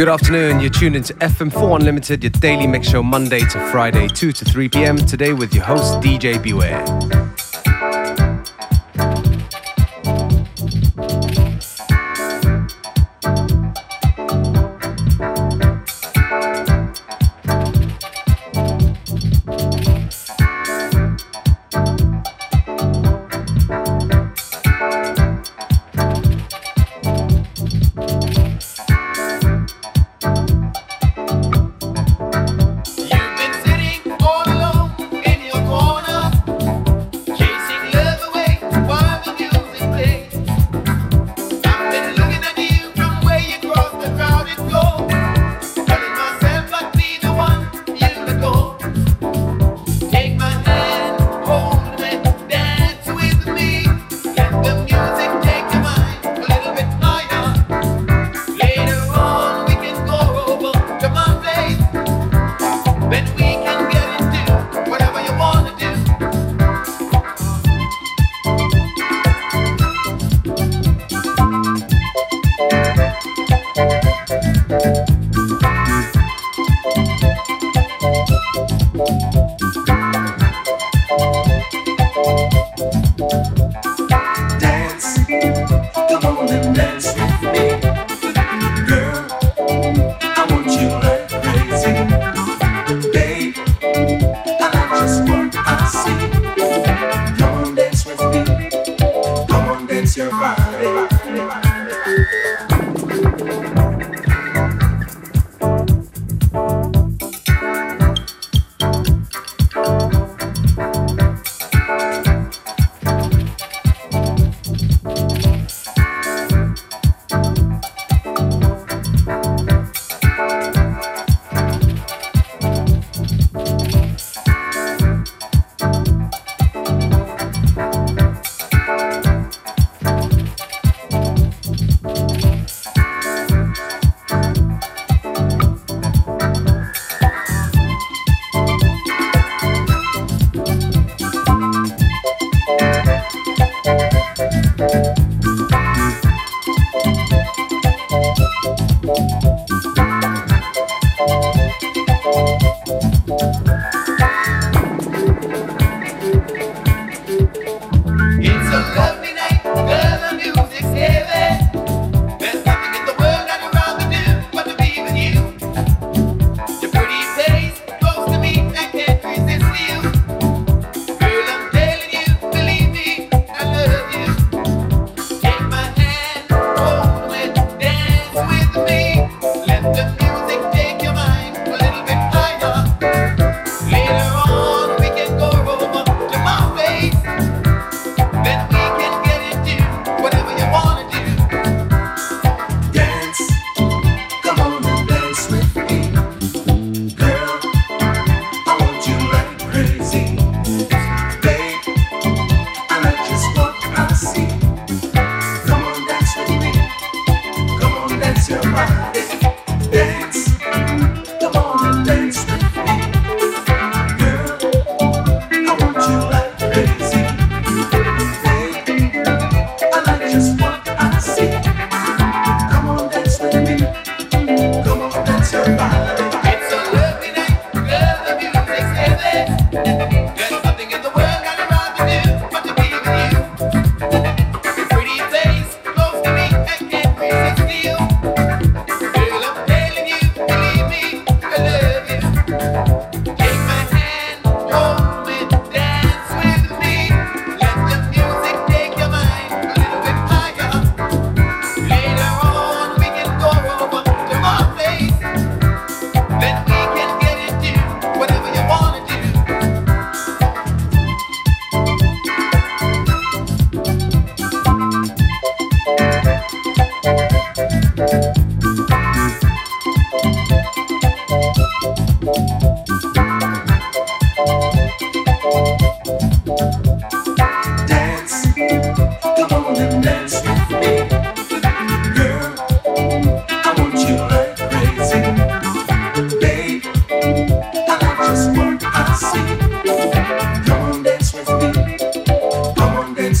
Good afternoon. You're tuned into FM4 Unlimited, your daily mix show Monday to Friday, 2 to 3 p.m. Today with your host, DJ Beware.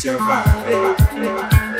your body.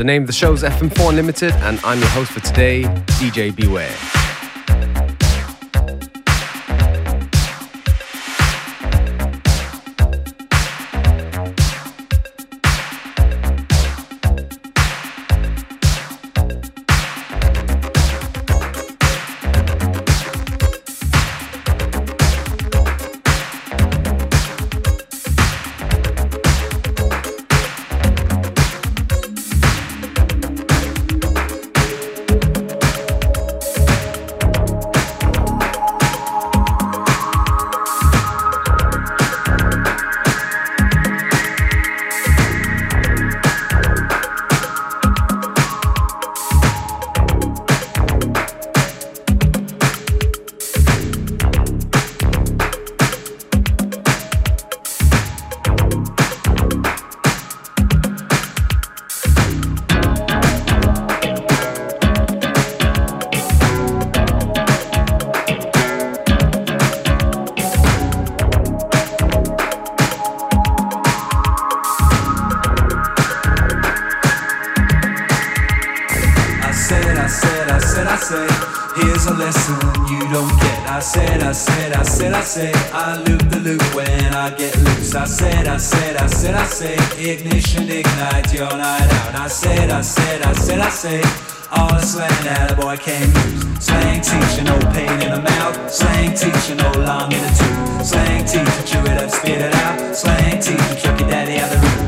The name of the show is FM4 Unlimited, and I'm your host for today, DJ Beware. I say, I loop the loop when I get loose. I said, I said, I said, I say, ignition, ignite your night out. I said, I said, I said, I say, all the slang that a boy can use. Slang teacher, no pain in the mouth. Slang teacher, no long in the tooth. Slang teacher, chew it up, spit it out. Slang teacher, chuck your daddy out the room.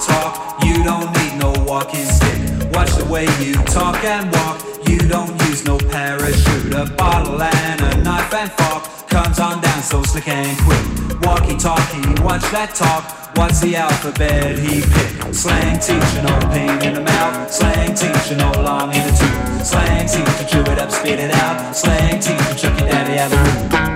Talk. You don't need no walking stick. Watch the way you talk and walk. You don't use no parachute. A bottle and a knife and fork comes on down so slick and quick. Walkie talkie, watch that talk. What's the alphabet he picked? Slang teacher, no pain in the mouth. Slang teacher, no long in the tooth. Slang teacher, chew it up, spit it out. Slang teacher, chuck your daddy out the room.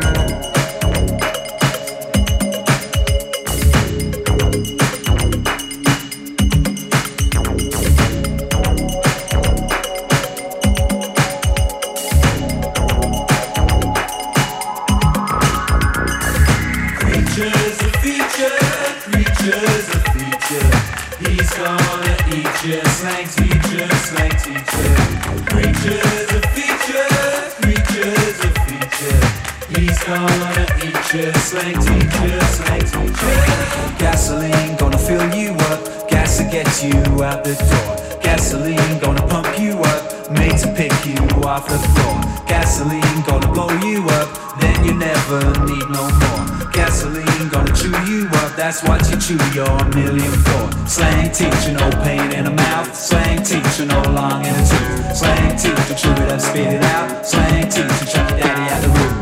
Gasoline gonna fill you up, gas to get you out the door. Gasoline gonna pump you up, made to pick you off the floor. Gasoline gonna blow you up, then you never need no more. Gasoline gonna chew you up, that's what you chew your million for. Slang teacher, no pain in the mouth. Slang teacher, no long in the tooth. Slang teacher, chew it up, spit it out. Slang teacher, chuck your daddy out the room.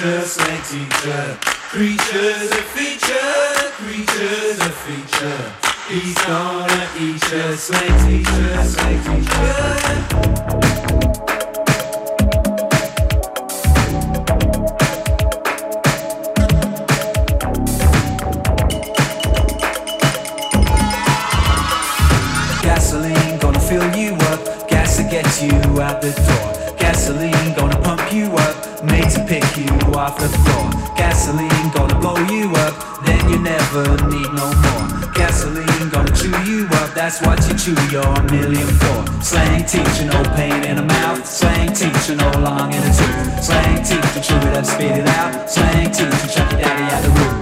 Teacher, slang teacher. Creatures a feature, creatures a feature. He's gonna eat you, slang teacher, slang teacher. Need no more. Gasoline gonna chew you up, that's what you chew your million for. Slang teacher, no pain in the mouth. Slang teacher, no long in the tooth. Slang teacher, chew it up, spit it out. Slang teacher, chuck your daddy out the room.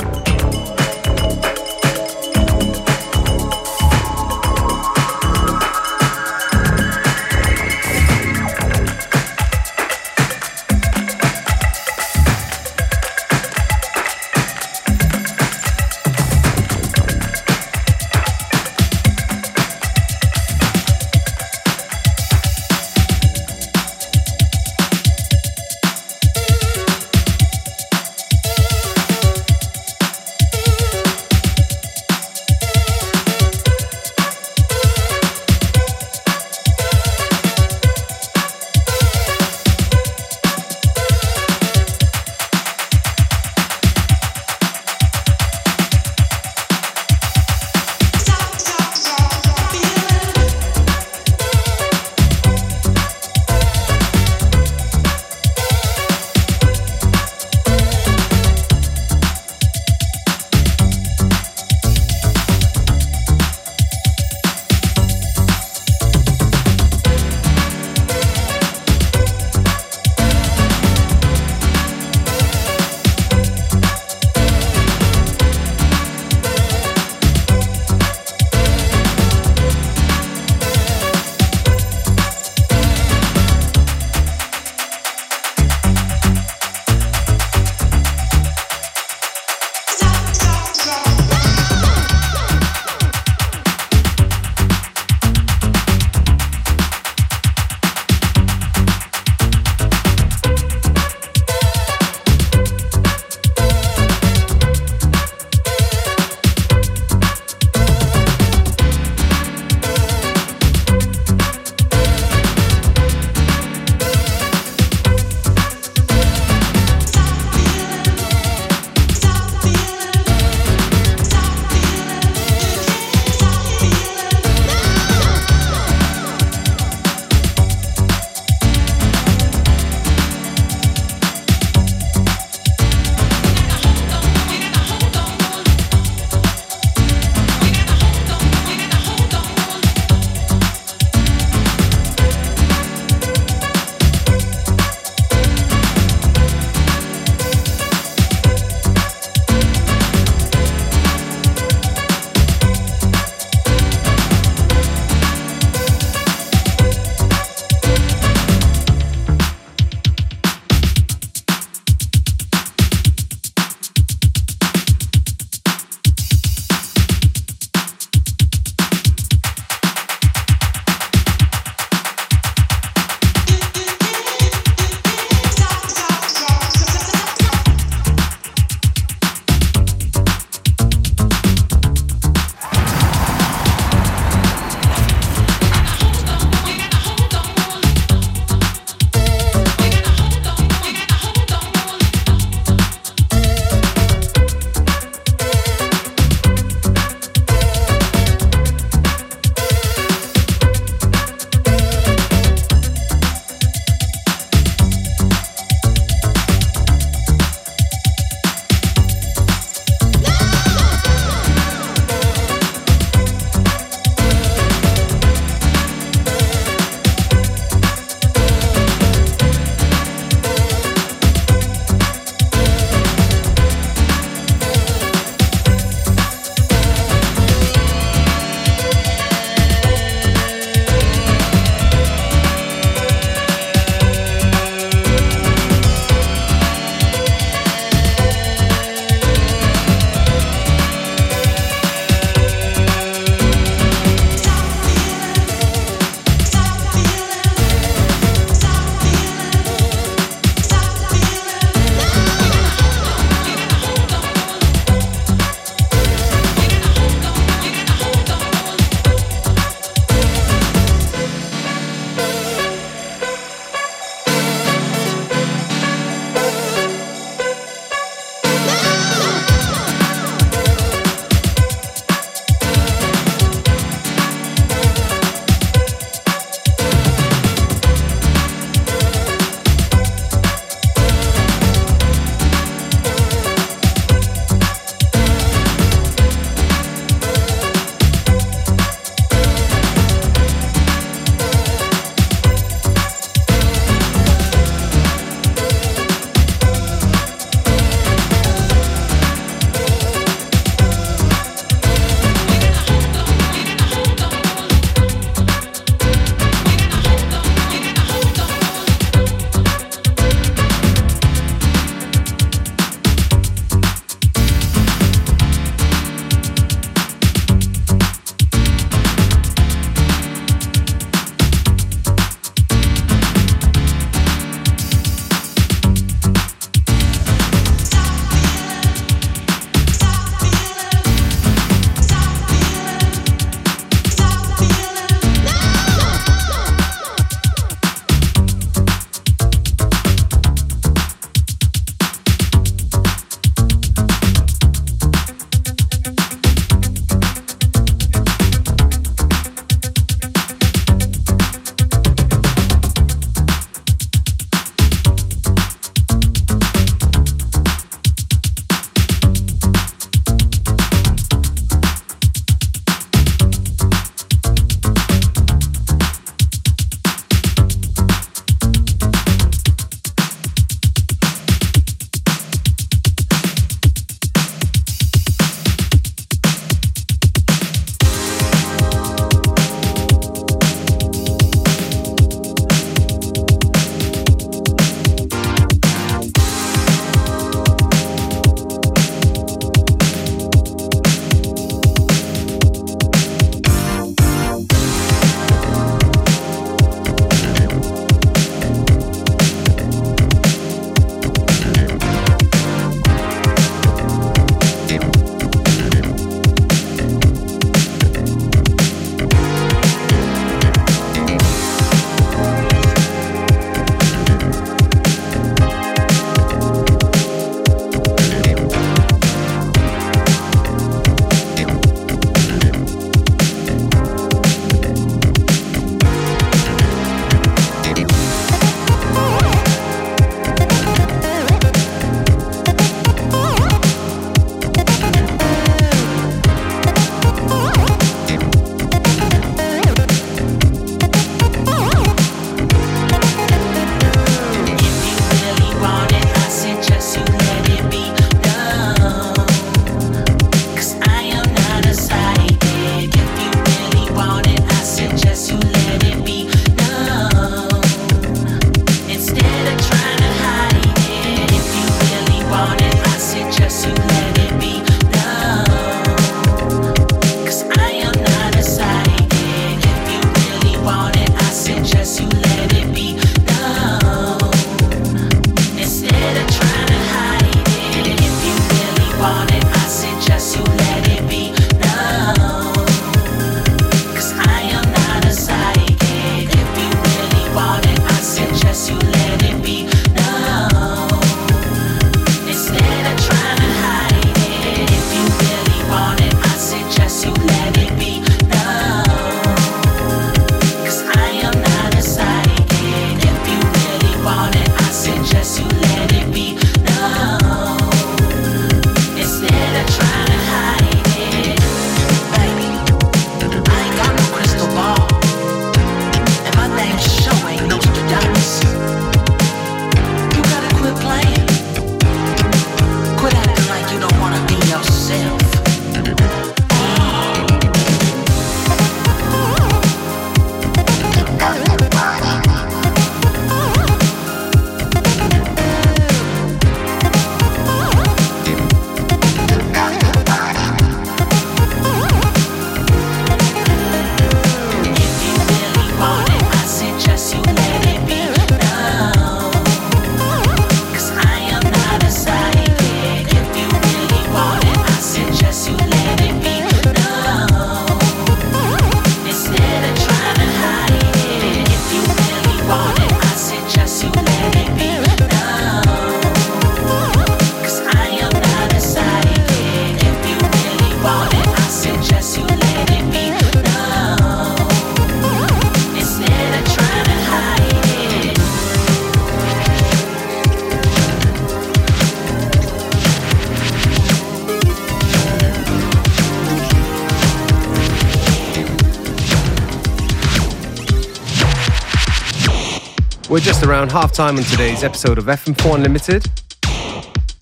We're just around half time on today's episode of FM4 Unlimited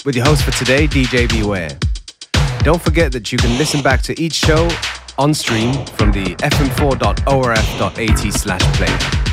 with your host for today, DJ Beware. Don't forget that you can listen back to each show on stream from the fm4.orf.at slash player.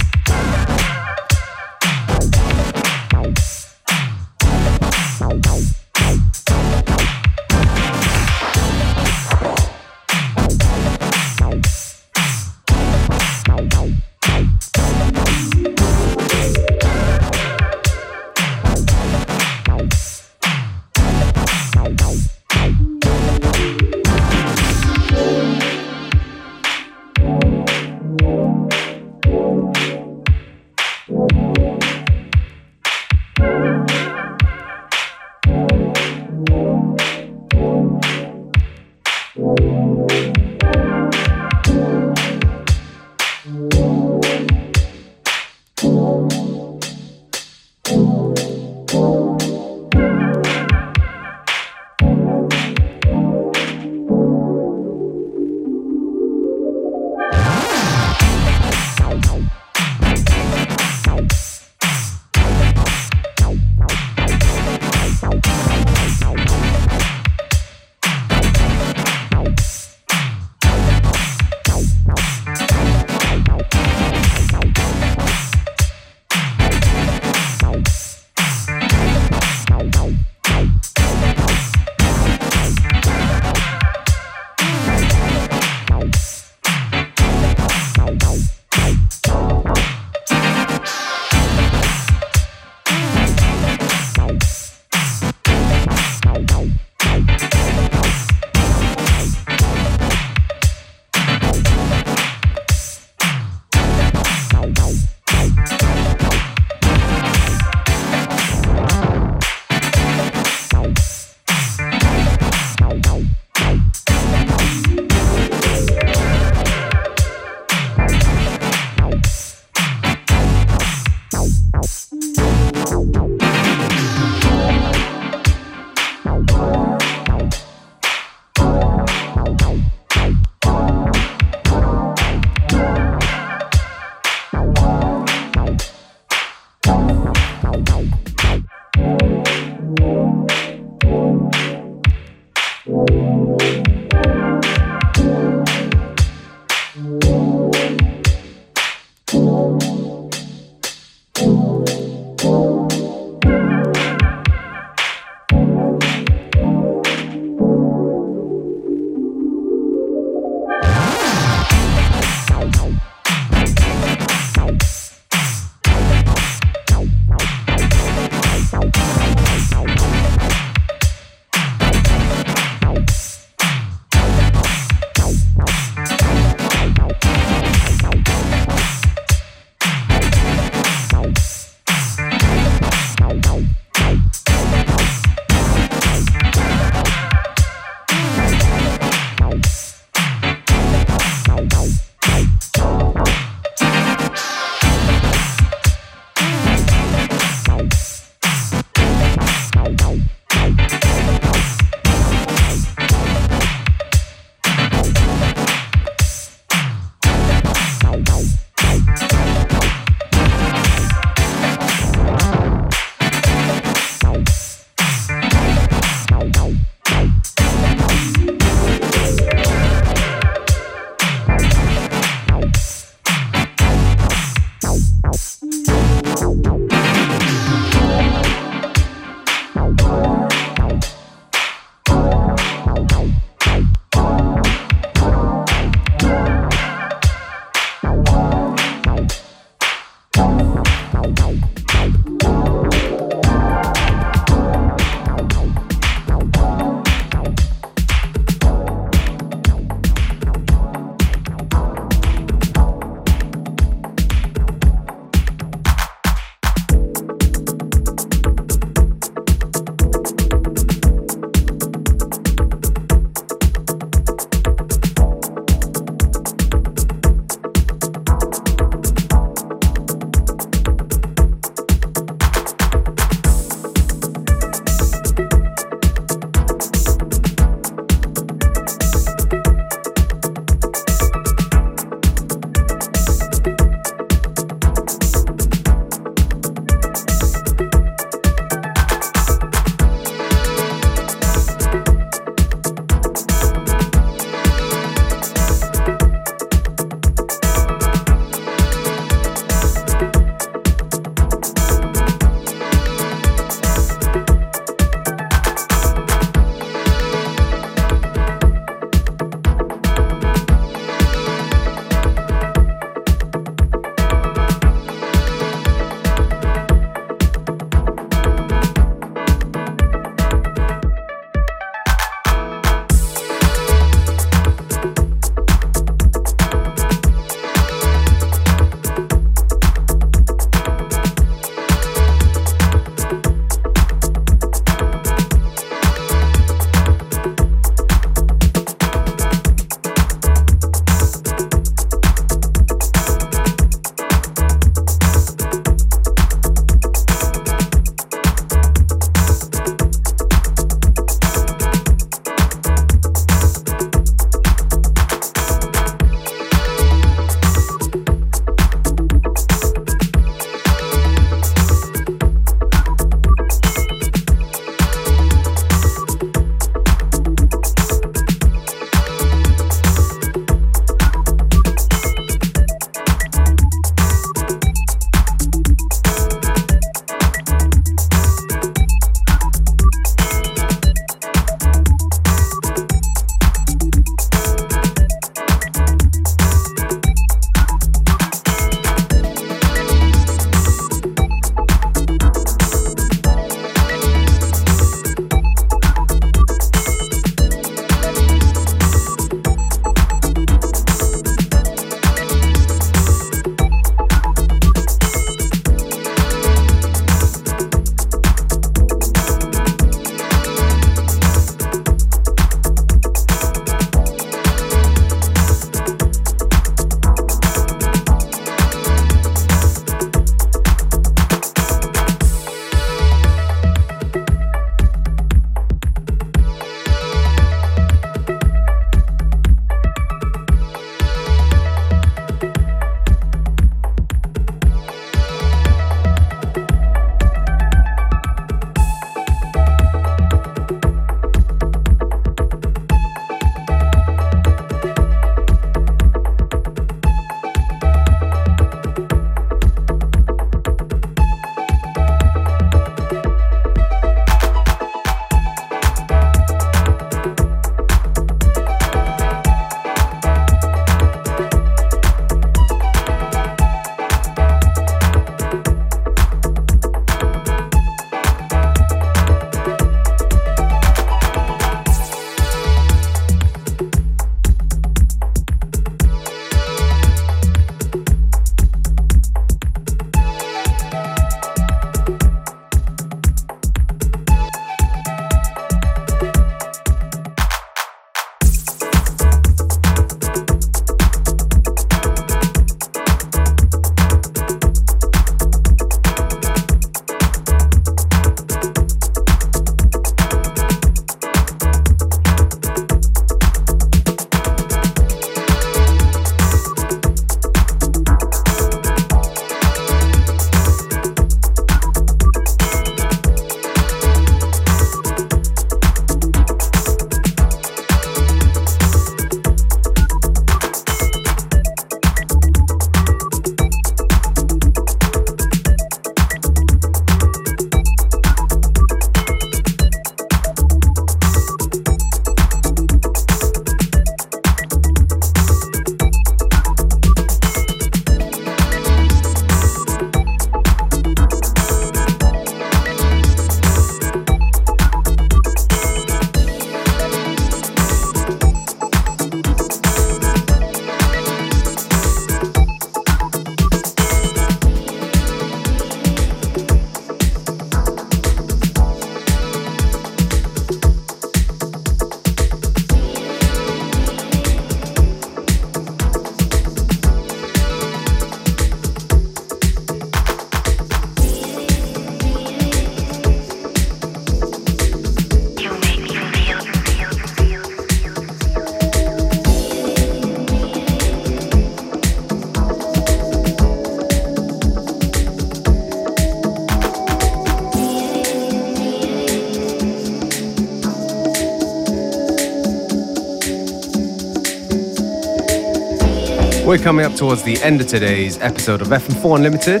We're coming up towards the end of today's episode of FM4 Unlimited.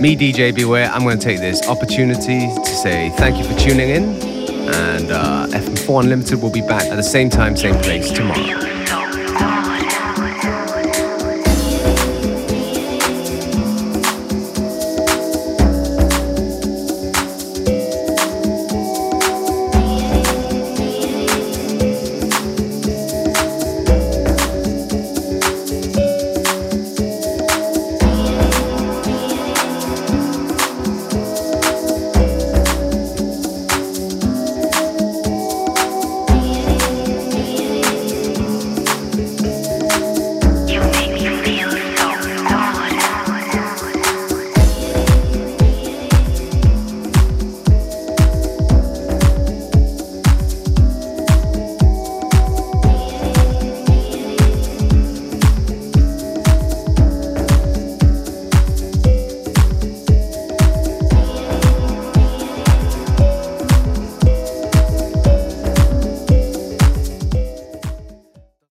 Me, DJ Beware, I'm going to take this opportunity to say thank you for tuning in. And uh, FM4 Unlimited will be back at the same time, same place tomorrow.